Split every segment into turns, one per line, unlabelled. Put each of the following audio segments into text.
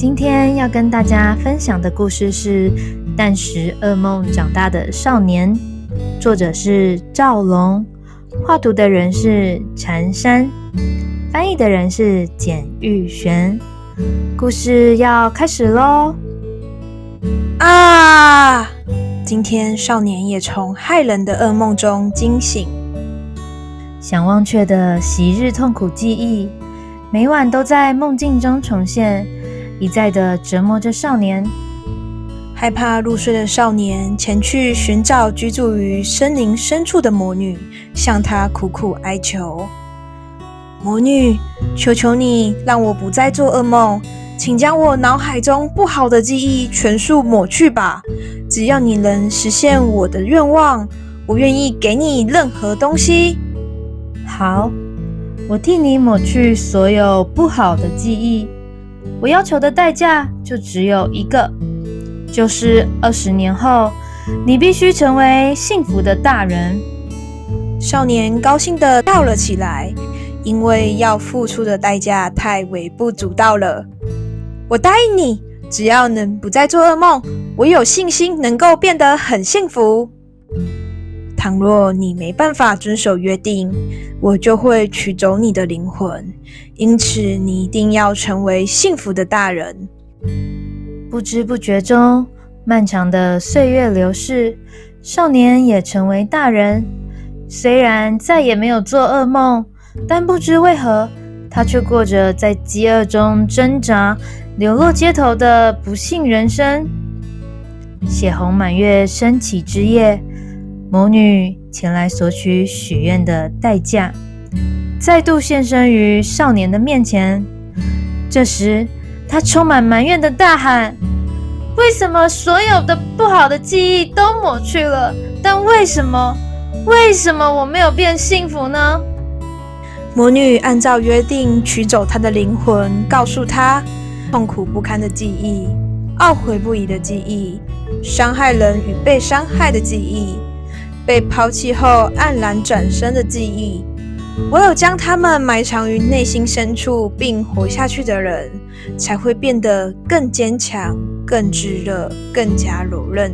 今天要跟大家分享的故事是《但食噩梦长大的少年》，作者是赵龙，画图的人是禅山，翻译的人是简玉璇。故事要开始喽！
啊！今天少年也从骇人的噩梦中惊醒，
想忘却的昔日痛苦记忆，每晚都在梦境中重现。一再的折磨着少年，
害怕入睡的少年前去寻找居住于森林深处的魔女，向她苦苦哀求：“魔女，求求你，让我不再做噩梦，请将我脑海中不好的记忆全数抹去吧！只要你能实现我的愿望，我愿意给你任何东西。”
好，我替你抹去所有不好的记忆。我要求的代价就只有一个，就是二十年后，你必须成为幸福的大人。
少年高兴地跳了起来，因为要付出的代价太微不足道了。我答应你，只要能不再做噩梦，我有信心能够变得很幸福。倘若你没办法遵守约定，我就会取走你的灵魂。因此，你一定要成为幸福的大人。
不知不觉中，漫长的岁月流逝，少年也成为大人。虽然再也没有做噩梦，但不知为何，他却过着在饥饿中挣扎、流落街头的不幸人生。血红满月升起之夜。魔女前来索取许愿的代价，再度现身于少年的面前。这时，她充满埋怨的大喊：“为什么所有的不好的记忆都抹去了？但为什么，为什么我没有变幸福呢？”
魔女按照约定取走他的灵魂，告诉他：痛苦不堪的记忆、懊悔不已的记忆、伤害人与被伤害的记忆。被抛弃后黯然转身的记忆，唯有将它们埋藏于内心深处并活下去的人，才会变得更坚强、更炙热、更加柔韧。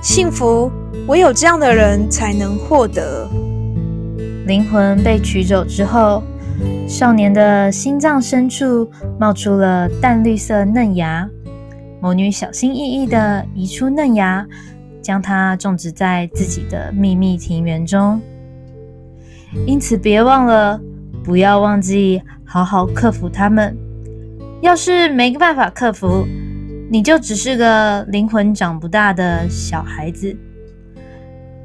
幸福，唯有这样的人才能获得。
灵魂被取走之后，少年的心脏深处冒出了淡绿色嫩芽。魔女小心翼翼地移出嫩芽。将它种植在自己的秘密庭园中，因此别忘了，不要忘记好好克服它们。要是没办法克服，你就只是个灵魂长不大的小孩子。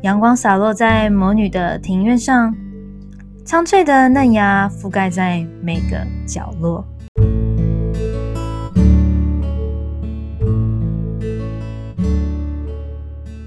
阳光洒落在魔女的庭院上，苍翠的嫩芽覆盖在每个角落。